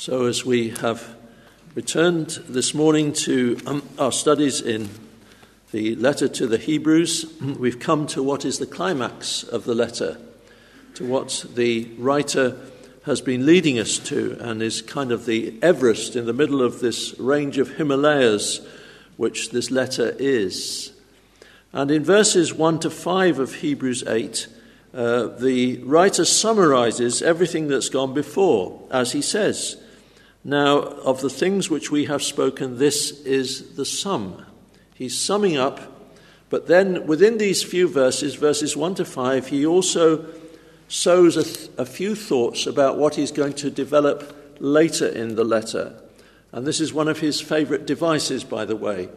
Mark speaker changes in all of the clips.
Speaker 1: So, as we have returned this morning to um, our studies in the letter to the Hebrews, we've come to what is the climax of the letter, to what the writer has been leading us to, and is kind of the Everest in the middle of this range of Himalayas, which this letter is. And in verses 1 to 5 of Hebrews 8, uh, the writer summarizes everything that's gone before, as he says. Now, of the things which we have spoken, this is the sum. He's summing up, but then within these few verses, verses 1 to 5, he also sows a, th- a few thoughts about what he's going to develop later in the letter. And this is one of his favorite devices, by the way.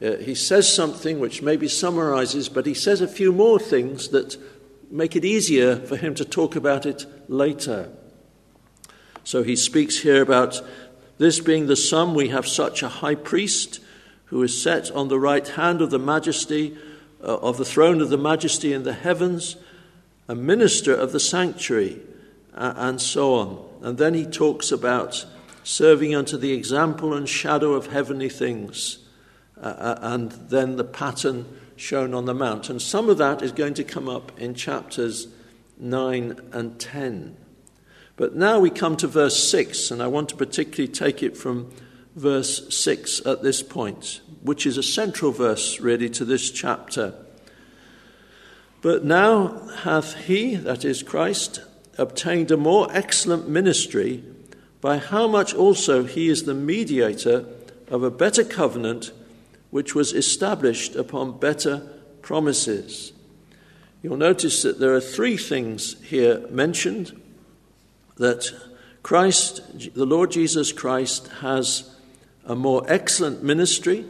Speaker 1: Uh, he says something which maybe summarizes, but he says a few more things that make it easier for him to talk about it later. So he speaks here about this being the sum, we have such a high priest who is set on the right hand of the majesty, uh, of the throne of the majesty in the heavens, a minister of the sanctuary, uh, and so on. And then he talks about serving unto the example and shadow of heavenly things, uh, uh and then the pattern shown on the mount. And some of that is going to come up in chapters 9 and 10. But now we come to verse 6, and I want to particularly take it from verse 6 at this point, which is a central verse really to this chapter. But now hath he, that is Christ, obtained a more excellent ministry, by how much also he is the mediator of a better covenant, which was established upon better promises. You'll notice that there are three things here mentioned that Christ, the Lord Jesus Christ, has a more excellent ministry,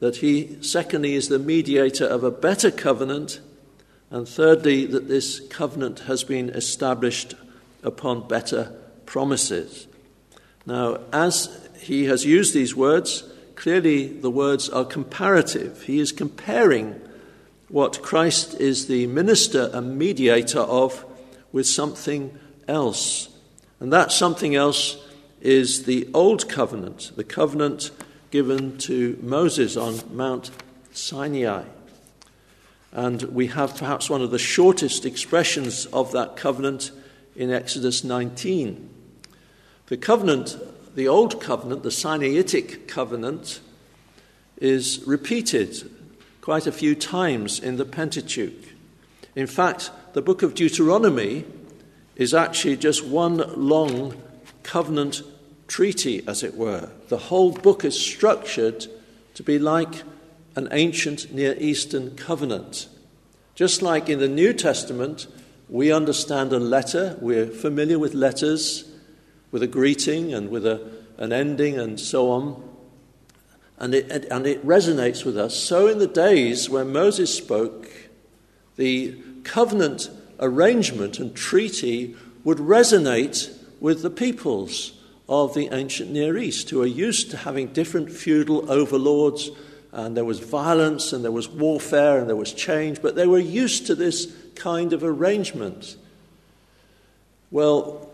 Speaker 1: that he, secondly, is the mediator of a better covenant, and thirdly, that this covenant has been established upon better promises. Now, as he has used these words, clearly the words are comparative. He is comparing what Christ is the minister and mediator of with something else. And that something else is the Old Covenant, the covenant given to Moses on Mount Sinai. And we have perhaps one of the shortest expressions of that covenant in Exodus 19. The covenant, the Old Covenant, the Sinaitic covenant, is repeated quite a few times in the Pentateuch. In fact, the book of Deuteronomy is actually just one long covenant treaty, as it were. The whole book is structured to be like an ancient Near Eastern covenant. Just like in the New Testament, we understand a letter, we're familiar with letters, with a greeting and with a, an ending and so on. And it, and it resonates with us. So, in the days when Moses spoke, the covenant arrangement and treaty would resonate with the peoples of the ancient Near East who are used to having different feudal overlords. And there was violence and there was warfare and there was change, but they were used to this kind of arrangement. Well,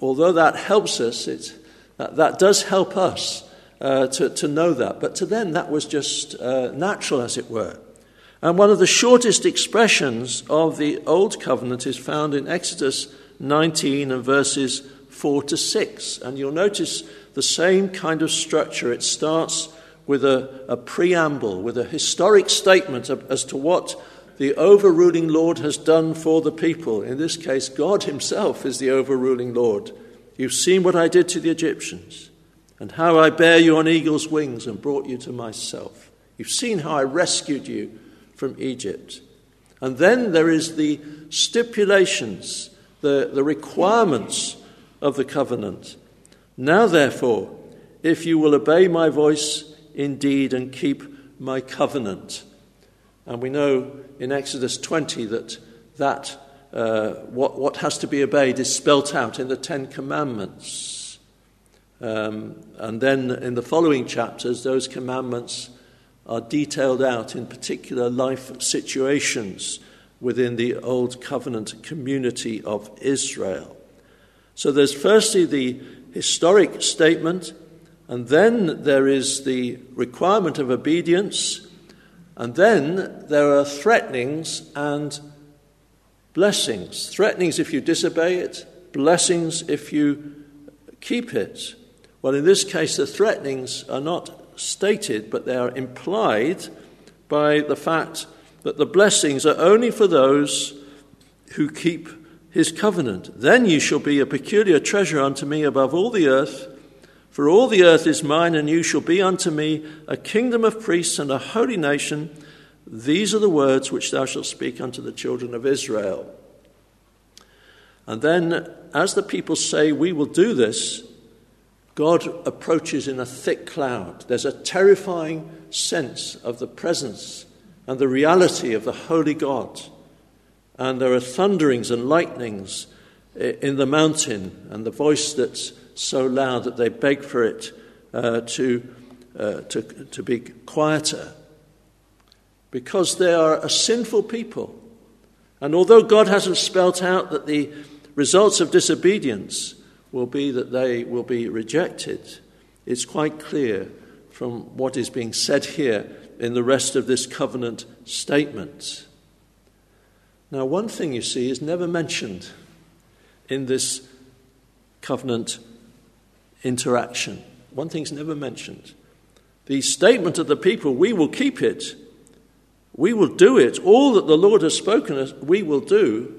Speaker 1: although that helps us, it, that, that does help us uh, to, to know that. But to them, that was just uh, natural, as it were. And one of the shortest expressions of the Old Covenant is found in Exodus 19 and verses 4 to 6. And you'll notice the same kind of structure. It starts with a, a preamble, with a historic statement as to what the overruling Lord has done for the people. In this case, God Himself is the overruling Lord. You've seen what I did to the Egyptians, and how I bear you on eagle's wings and brought you to myself. You've seen how I rescued you from Egypt. And then there is the stipulations, the, the requirements of the covenant. Now, therefore, if you will obey my voice indeed and keep my covenant. And we know in Exodus 20 that, that uh, what, what has to be obeyed is spelt out in the Ten Commandments. Um, and then in the following chapters, those commandments are detailed out in particular life situations within the Old Covenant community of Israel. So there's firstly the historic statement, and then there is the requirement of obedience, and then there are threatenings and blessings. Threatenings if you disobey it, blessings if you keep it. Well, in this case, the threatenings are not stated, but they are implied by the fact that the blessings are only for those who keep his covenant. Then you shall be a peculiar treasure unto me above all the earth, for all the earth is mine, and you shall be unto me a kingdom of priests and a holy nation. These are the words which thou shalt speak unto the children of Israel. And then, as the people say, We will do this, God approaches in a thick cloud. There's a terrifying sense of the presence and the reality of the holy God. And there are thunderings and lightnings in the mountain, and the voice that's so loud that they beg for it uh, to, uh, to, to be quieter. Because they are a sinful people. And although God hasn't spelt out that the results of disobedience will be that they will be rejected. It's quite clear from what is being said here in the rest of this covenant statement. Now, one thing you see is never mentioned in this covenant interaction. One thing's never mentioned. The statement of the people, we will keep it, we will do it, all that the Lord has spoken, we will do,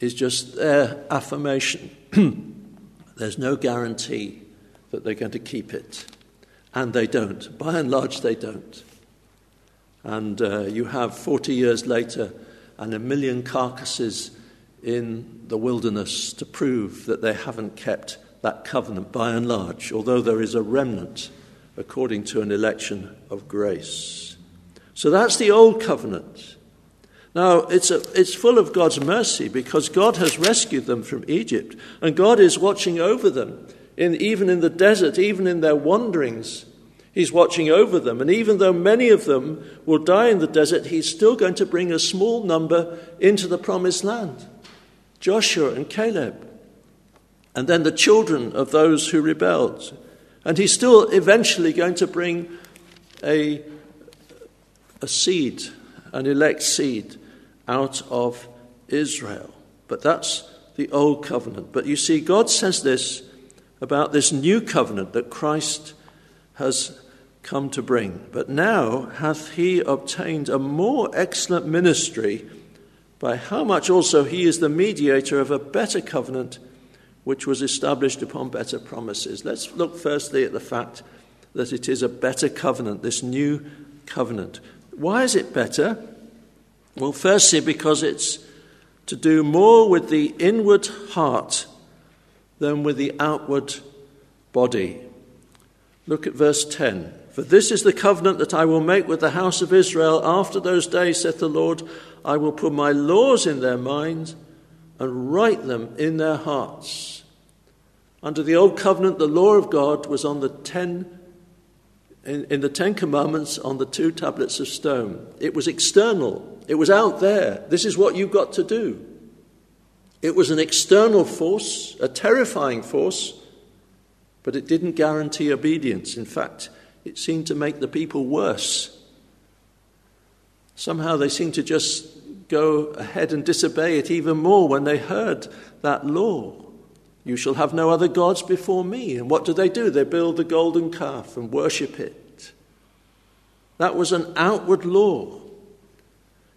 Speaker 1: is just their affirmation. There's no guarantee that they're going to keep it. And they don't. By and large, they don't. And uh, you have 40 years later and a million carcasses in the wilderness to prove that they haven't kept that covenant by and large, although there is a remnant according to an election of grace. So that's the old covenant. Now, it's, a, it's full of God's mercy because God has rescued them from Egypt, and God is watching over them, in, even in the desert, even in their wanderings. He's watching over them, and even though many of them will die in the desert, He's still going to bring a small number into the promised land Joshua and Caleb, and then the children of those who rebelled. And He's still eventually going to bring a, a seed, an elect seed out of Israel. But that's the old covenant. But you see, God says this about this new covenant that Christ has come to bring. But now hath he obtained a more excellent ministry, by how much also he is the mediator of a better covenant, which was established upon better promises. Let's look firstly at the fact that it is a better covenant, this new covenant. Why is it better? Well, firstly, because it's to do more with the inward heart than with the outward body. Look at verse 10. For this is the covenant that I will make with the house of Israel after those days, saith the Lord. I will put my laws in their minds and write them in their hearts. Under the old covenant, the law of God was on the ten in, in the Ten Commandments on the two tablets of stone. It was external. It was out there. This is what you've got to do. It was an external force, a terrifying force, but it didn't guarantee obedience. In fact, it seemed to make the people worse. Somehow they seemed to just go ahead and disobey it even more when they heard that law. You shall have no other gods before me. And what do they do? They build the golden calf and worship it. That was an outward law.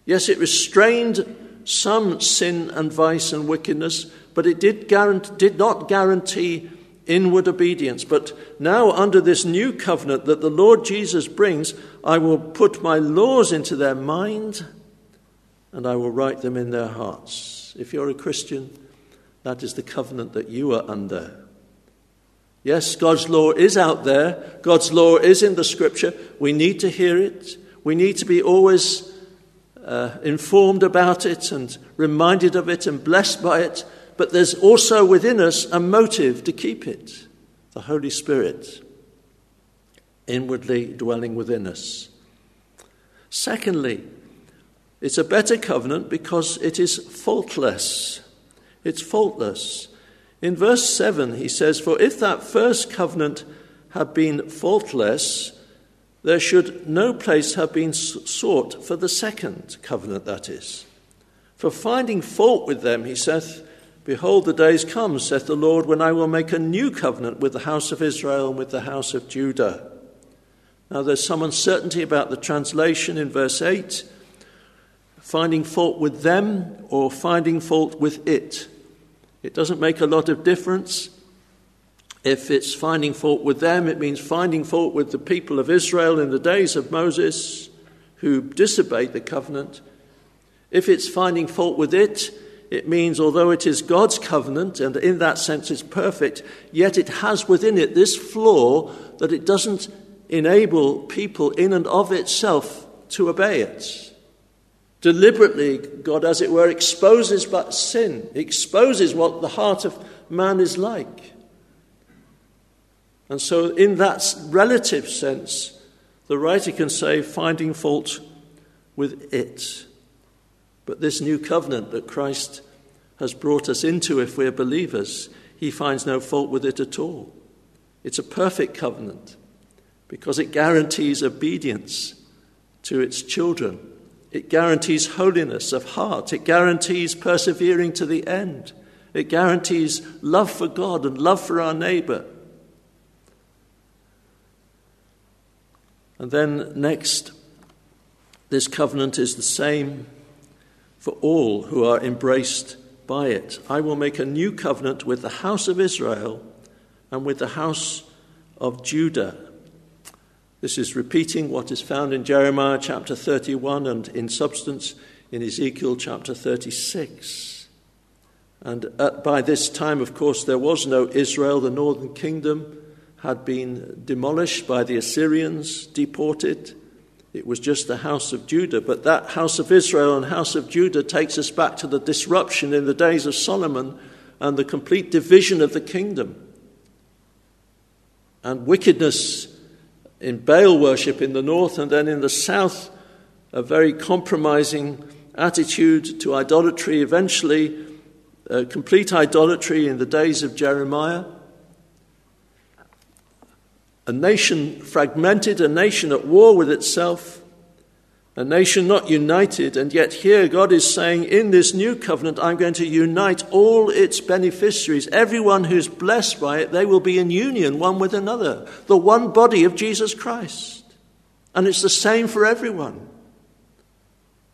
Speaker 1: Yes, it restrained some sin and vice and wickedness, but it did, guarantee, did not guarantee inward obedience. But now, under this new covenant that the Lord Jesus brings, I will put my laws into their mind and I will write them in their hearts. If you're a Christian, that is the covenant that you are under. Yes, God's law is out there. God's law is in the scripture. We need to hear it. We need to be always uh, informed about it and reminded of it and blessed by it, but there's also within us a motive to keep it the Holy Spirit inwardly dwelling within us. Secondly, it's a better covenant because it is faultless. It's faultless. In verse 7, he says, For if that first covenant had been faultless, there should no place have been sought for the second covenant, that is. For finding fault with them, he saith, Behold, the days come, saith the Lord, when I will make a new covenant with the house of Israel and with the house of Judah. Now, there's some uncertainty about the translation in verse 8 finding fault with them or finding fault with it. It doesn't make a lot of difference. If it's finding fault with them, it means finding fault with the people of Israel in the days of Moses who disobeyed the covenant. If it's finding fault with it, it means although it is God's covenant, and in that sense it's perfect, yet it has within it this flaw that it doesn't enable people in and of itself to obey it. Deliberately, God, as it were, exposes but sin, exposes what the heart of man is like. And so, in that relative sense, the writer can say, finding fault with it. But this new covenant that Christ has brought us into, if we're believers, he finds no fault with it at all. It's a perfect covenant because it guarantees obedience to its children it guarantees holiness of heart. It guarantees persevering to the end. It guarantees love for God and love for our neighbor. And then next, this covenant is the same for all who are embraced by it. I will make a new covenant with the house of Israel and with the house of Judah this is repeating what is found in Jeremiah chapter 31 and in substance in Ezekiel chapter 36. And at, by this time, of course, there was no Israel. The northern kingdom had been demolished by the Assyrians, deported. It was just the house of Judah. But that house of Israel and house of Judah takes us back to the disruption in the days of Solomon and the complete division of the kingdom. And wickedness in Baal worship in the north, and then in the south, a very compromising attitude to idolatry, eventually, uh, complete idolatry in the days of Jeremiah. A nation fragmented, a nation at war with itself, a nation not united, and yet here God is saying, in this new covenant, I'm going to unite all its beneficiaries. Everyone who's blessed by it, they will be in union one with another, the one body of Jesus Christ. And it's the same for everyone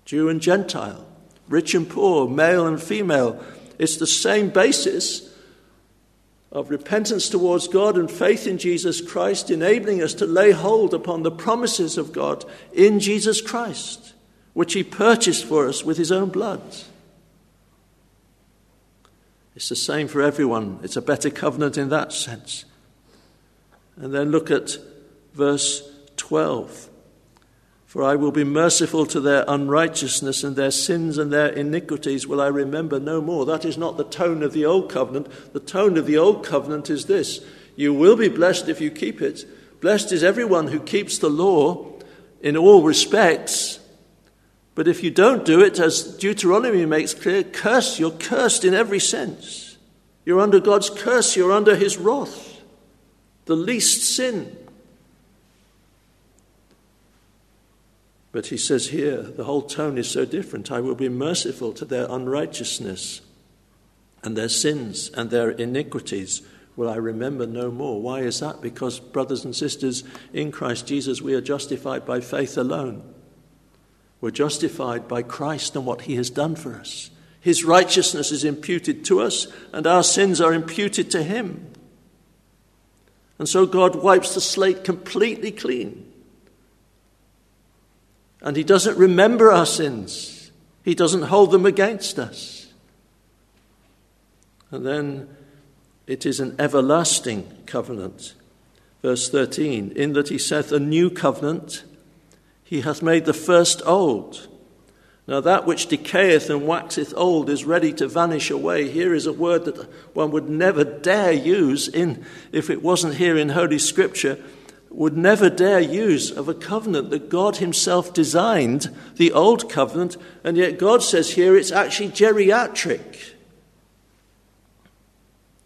Speaker 1: Jew and Gentile, rich and poor, male and female. It's the same basis of repentance towards God and faith in Jesus Christ, enabling us to lay hold upon the promises of God in Jesus Christ, which He purchased for us with His own blood. It's the same for everyone. It's a better covenant in that sense. And then look at verse 12. For I will be merciful to their unrighteousness, and their sins and their iniquities will I remember no more. That is not the tone of the old covenant. The tone of the old covenant is this You will be blessed if you keep it. Blessed is everyone who keeps the law in all respects. But if you don't do it, as Deuteronomy makes clear, curse, you're cursed in every sense. You're under God's curse, you're under his wrath. The least sin But he says here, the whole tone is so different. I will be merciful to their unrighteousness and their sins and their iniquities will I remember no more. Why is that? Because, brothers and sisters, in Christ Jesus, we are justified by faith alone. We're justified by Christ and what he has done for us. His righteousness is imputed to us, and our sins are imputed to him. And so God wipes the slate completely clean. And He doesn't remember our sins, He doesn't hold them against us. And then it is an everlasting covenant. Verse 13 In that He saith, A new covenant, He hath made the first old. Now, that which decayeth and waxeth old is ready to vanish away. Here is a word that one would never dare use in, if it wasn't here in Holy Scripture would never dare use of a covenant that God Himself designed, the old covenant, and yet God says here it's actually geriatric.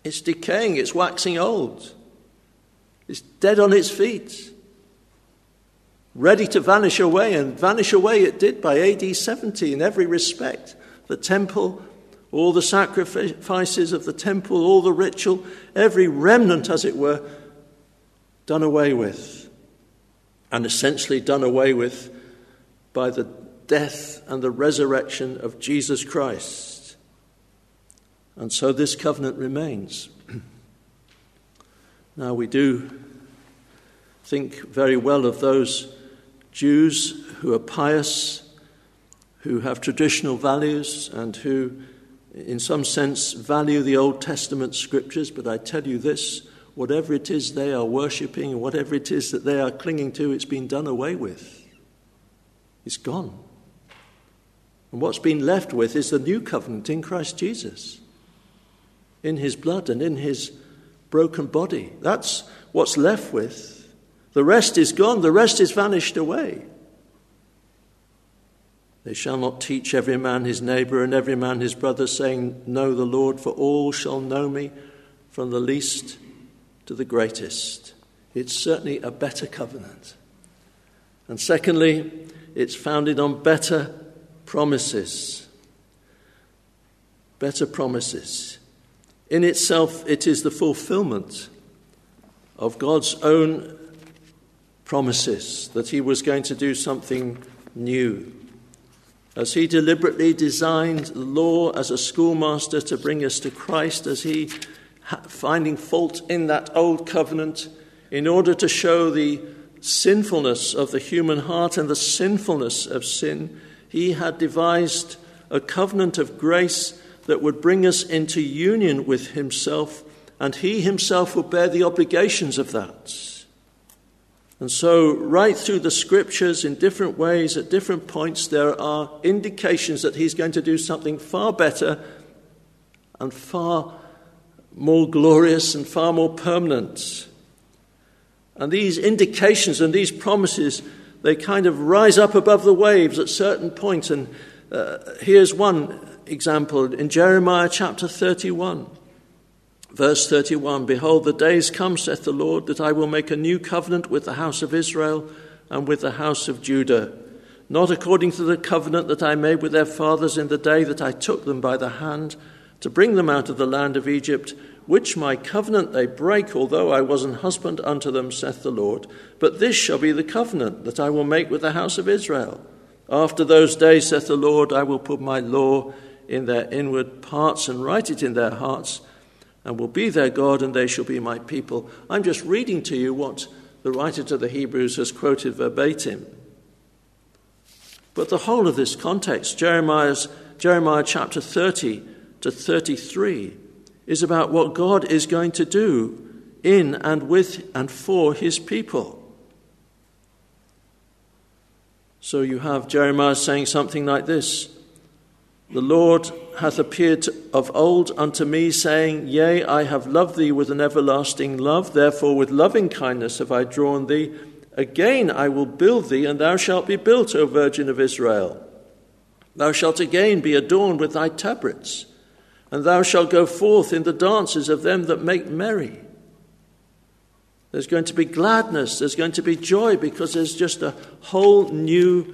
Speaker 1: It's decaying, it's waxing old, it's dead on its feet, ready to vanish away, and vanish away it did by AD 70 in every respect. The temple, all the sacrifices of the temple, all the ritual, every remnant, as it were, done away with, and essentially done away with by the death and the resurrection of Jesus Christ. And so this covenant remains. now, we do think very well of those Jews who are pious, who have traditional values, and who, in some sense, value the Old Testament scriptures. But I tell you this whatever it is they are worshipping, whatever it is that they are clinging to, it's been done away with. It's gone. And what's been left with is the new covenant in Christ Jesus, in his blood and in his broken body. That's what's left with. The rest is gone, the rest is vanished away. They shall not teach every man his neighbor and every man his brother, saying, Know the Lord, for all shall know me, from the least to the greatest. It's certainly a better covenant. And secondly, it's founded on better promises. Better promises. In itself, it is the fulfillment of God's own promises that He was going to do something new. As He deliberately designed the law as a schoolmaster to bring us to Christ, as He, finding fault in that old covenant, in order to show the sinfulness of the human heart and the sinfulness of sin, he had devised a covenant of grace that would bring us into union with himself, and he himself would bear the obligations of that. And so, right through the scriptures, in different ways, at different points, there are indications that he's going to do something far better and far more glorious and far more permanent. And these indications and these promises they kind of rise up above the waves at certain points. And uh, here's one example in Jeremiah chapter 31. Verse 31 Behold, the days come, saith the Lord, that I will make a new covenant with the house of Israel and with the house of Judah, not according to the covenant that I made with their fathers in the day that I took them by the hand to bring them out of the land of Egypt which my covenant they break, although I was an husband unto them, saith the Lord. But this shall be the covenant that I will make with the house of Israel. After those days, saith the Lord, I will put my law in their inward parts and write it in their hearts, and will be their God, and they shall be my people. I'm just reading to you what the writer to the Hebrews has quoted verbatim. But the whole of this context, Jeremiah's, Jeremiah chapter 30 to 33, is about what God is going to do in and with and for his people. So you have Jeremiah saying something like this The Lord hath appeared of old unto me, saying, Yea, I have loved thee with an everlasting love, therefore with loving kindness have I drawn thee. Again I will build thee, and thou shalt be built, O Virgin of Israel. Thou shalt again be adorned with thy tabrets and thou shalt go forth in the dances of them that make merry. There's going to be gladness, there's going to be joy, because there's just a whole new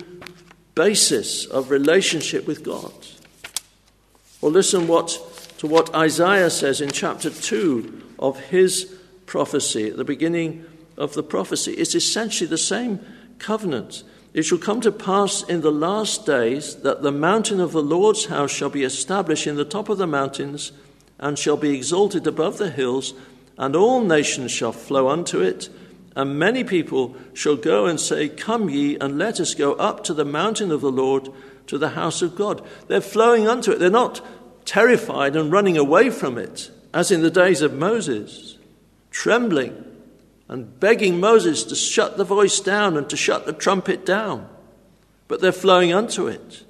Speaker 1: basis of relationship with God. Or listen what, to what Isaiah says in chapter 2 of his prophecy, at the beginning of the prophecy. It's essentially the same covenant. It shall come to pass in the last days that the mountain of the Lord's house shall be established in the top of the mountains, and shall be exalted above the hills, and all nations shall flow unto it. And many people shall go and say, Come ye, and let us go up to the mountain of the Lord, to the house of God. They're flowing unto it. They're not terrified and running away from it, as in the days of Moses, trembling and begging Moses to shut the voice down and to shut the trumpet down. But they're flowing unto it.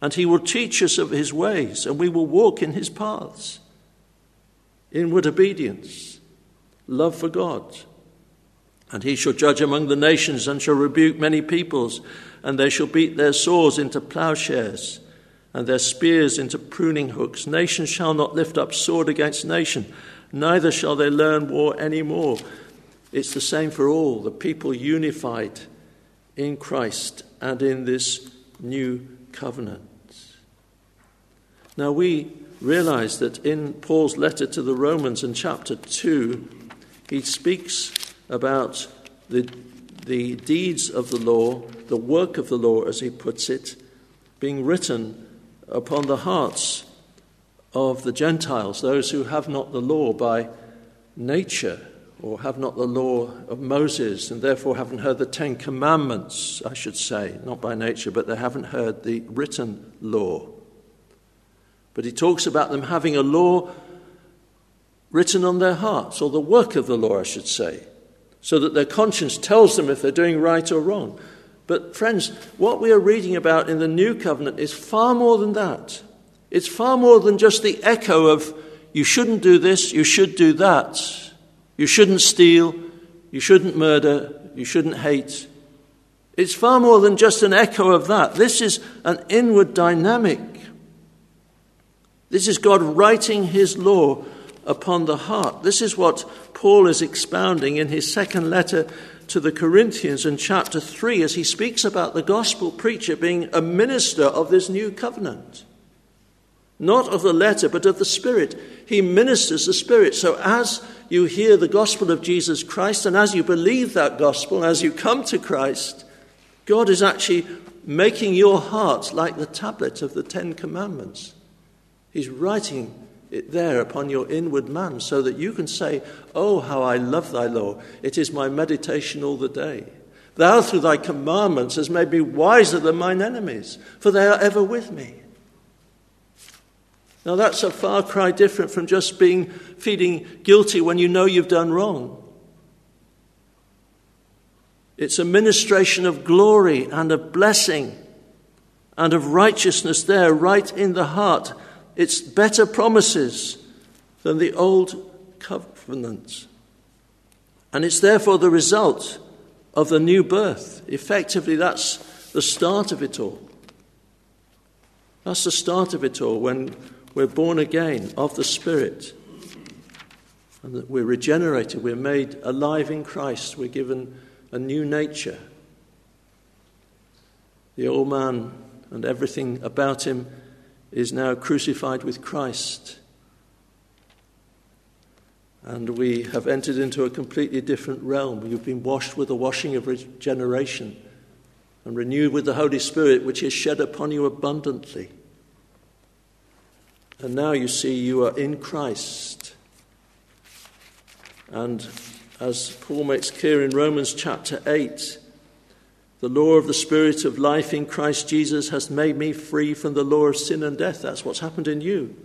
Speaker 1: And he will teach us of his ways, and we will walk in his paths. Inward obedience, love for God. And he shall judge among the nations and shall rebuke many peoples, and they shall beat their swords into plowshares and their spears into pruning hooks. Nation shall not lift up sword against nation, neither shall they learn war any more. It's the same for all, the people unified in Christ and in this new covenant. Now we realize that in Paul's letter to the Romans in chapter 2, he speaks about the, the deeds of the law, the work of the law, as he puts it, being written upon the hearts of the Gentiles, those who have not the law by nature or have not the law of Moses and therefore haven't heard the Ten Commandments, I should say, not by nature, but they haven't heard the written law. But he talks about them having a law written on their hearts, or the work of the law, I should say, so that their conscience tells them if they're doing right or wrong. But, friends, what we are reading about in the new covenant is far more than that. It's far more than just the echo of, you shouldn't do this, you should do that. You shouldn't steal, you shouldn't murder, you shouldn't hate. It's far more than just an echo of that. This is an inward dynamic. This is God writing his law upon the heart. This is what Paul is expounding in his second letter to the Corinthians in chapter 3 as he speaks about the gospel preacher being a minister of this new covenant. Not of the letter, but of the Spirit. He ministers the Spirit. So as you hear the gospel of Jesus Christ and as you believe that gospel, as you come to Christ, God is actually making your heart like the tablet of the Ten Commandments. He's writing it there upon your inward man so that you can say, Oh, how I love thy law. It is my meditation all the day. Thou, through thy commandments, hast made me wiser than mine enemies, for they are ever with me. Now, that's a far cry different from just being feeling guilty when you know you've done wrong. It's a ministration of glory and of blessing and of righteousness there, right in the heart. It's better promises than the old covenant. And it's therefore the result of the new birth. Effectively, that's the start of it all. That's the start of it all when we're born again of the Spirit and that we're regenerated, we're made alive in Christ, we're given a new nature. The old man and everything about him is now crucified with Christ. And we have entered into a completely different realm. You've been washed with the washing of regeneration and renewed with the Holy Spirit, which is shed upon you abundantly. And now you see you are in Christ. And as Paul makes clear in Romans chapter 8, the law of the Spirit of life in Christ Jesus has made me free from the law of sin and death. That's what's happened in you.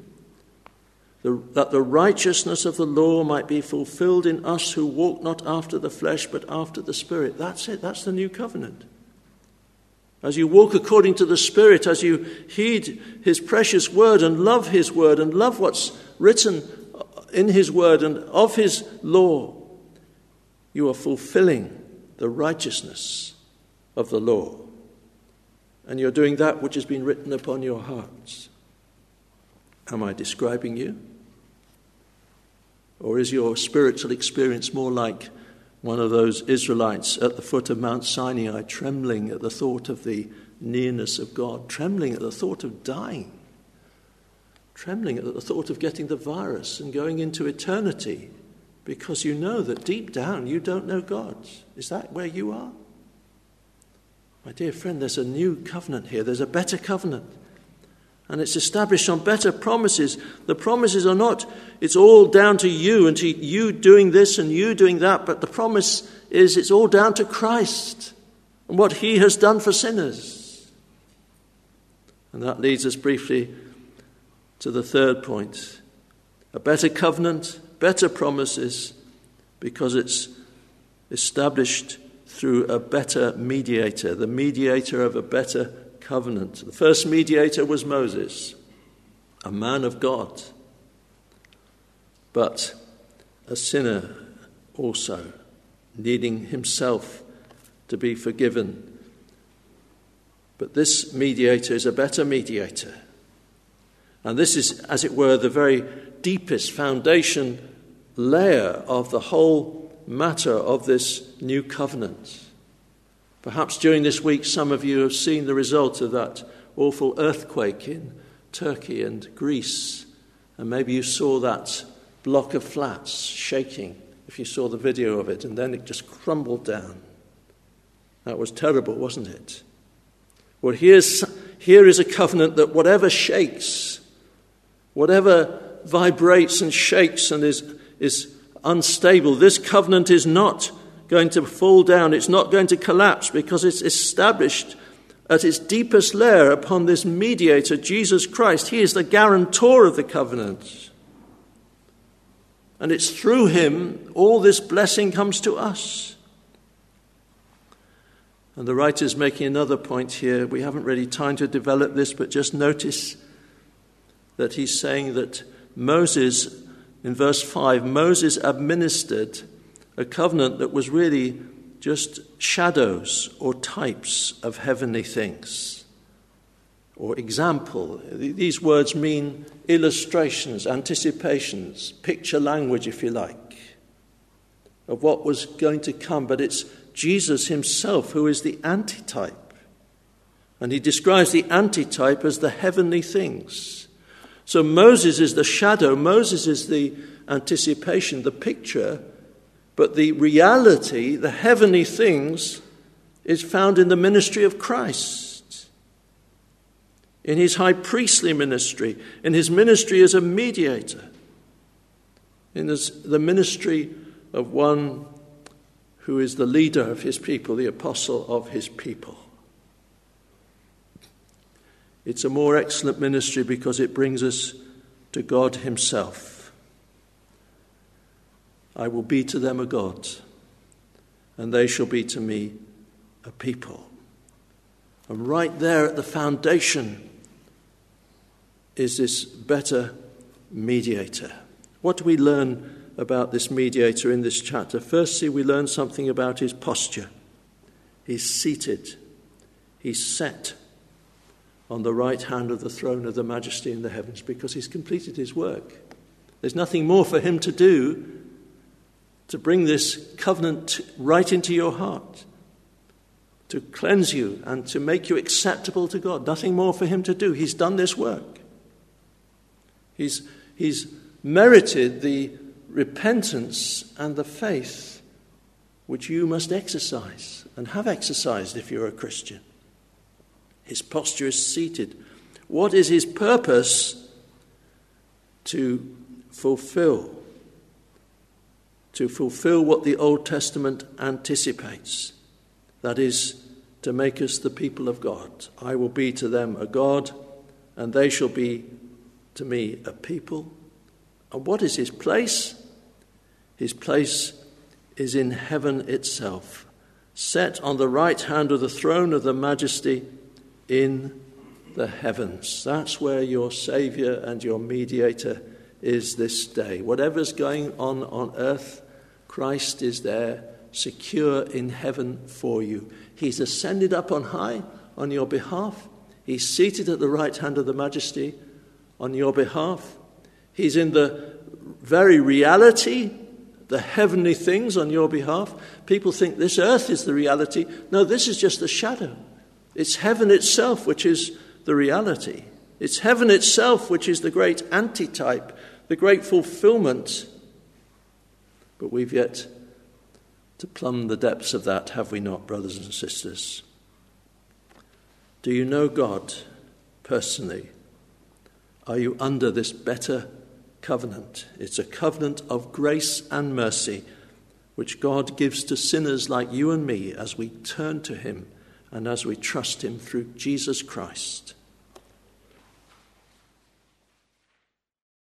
Speaker 1: The, that the righteousness of the law might be fulfilled in us who walk not after the flesh but after the Spirit. That's it. That's the new covenant. As you walk according to the Spirit, as you heed His precious word and love His word and love what's written in His word and of His law, you are fulfilling the righteousness of the law. And you're doing that which has been written upon your hearts. Am I describing you? Or is your spiritual experience more like one of those Israelites at the foot of Mount Sinai, trembling at the thought of the nearness of God, trembling at the thought of dying, trembling at the thought of getting the virus and going into eternity because you know that deep down you don't know God? Is that where you are? My dear friend, there's a new covenant here. There's a better covenant. And it's established on better promises. The promises are not, it's all down to you and to you doing this and you doing that, but the promise is it's all down to Christ and what he has done for sinners. And that leads us briefly to the third point a better covenant, better promises, because it's established through a better mediator, the mediator of a better covenant. The first mediator was Moses, a man of God, but a sinner also, needing himself to be forgiven. But this mediator is a better mediator And this is, as it were, the very deepest foundation layer of the whole matter of this new covenant. Perhaps during this week, some of you have seen the result of that awful earthquake in Turkey and Greece. And maybe you saw that block of flats shaking if you saw the video of it, and then it just crumbled down. That was terrible, wasn't it? Well, here's, here is a covenant that whatever shakes, whatever vibrates and shakes and is, is unstable, this covenant is not going to fall down, it's not going to collapse because it's established at its deepest layer upon this mediator, Jesus Christ. He is the guarantor of the covenant. And it's through him all this blessing comes to us. And the writer is making another point here. We haven't really time to develop this, but just notice that he's saying that Moses, in verse 5, Moses administered a covenant that was really just shadows or types of heavenly things or example. These words mean illustrations, anticipations, picture language, if you like, of what was going to come. But it's Jesus himself who is the antitype. And he describes the antitype as the heavenly things. So Moses is the shadow, Moses is the anticipation, the picture, but the reality, the heavenly things, is found in the ministry of Christ in his high priestly ministry, in his ministry as a mediator, in the ministry of one who is the leader of his people, the apostle of his people. It's a more excellent ministry because it brings us to God Himself. I will be to them a God, and they shall be to me a people. And right there at the foundation is this better mediator. What do we learn about this mediator in this chapter? Firstly, we learn something about his posture. He's seated, he's set on the right hand of the throne of the majesty in the heavens because he's completed his work. There's nothing more for him to do to bring this covenant right into your heart, to cleanse you and to make you acceptable to God. Nothing more for him to do. He's done this work. He's, he's merited the repentance and the faith which you must exercise and have exercised if you're a Christian. His posture is seated. What is his purpose? To fulfill. To fulfill what the Old Testament anticipates. That is, to make us the people of God. I will be to them a God, and they shall be to me a people. And what is his place? His place is in heaven itself, set on the right hand of the throne of the majesty in the heavens. That's where your Saviour and your mediator is this day. Whatever's going on on earth, Christ is there, secure in heaven for you. He's ascended up on high on your behalf. He's seated at the right hand of the majesty on your behalf. He's in the very reality, the heavenly things on your behalf. People think this earth is the reality. No, this is just the shadow. It's heaven itself which is the reality. It's heaven itself which is the great antitype, the great fulfillment. But we've yet to plumb the depths of that, have we not, brothers and sisters? Do you know God personally? Are you under this better covenant? It's a covenant of grace and mercy which God gives to sinners like you and me as we turn to Him and as we trust Him through Jesus Christ.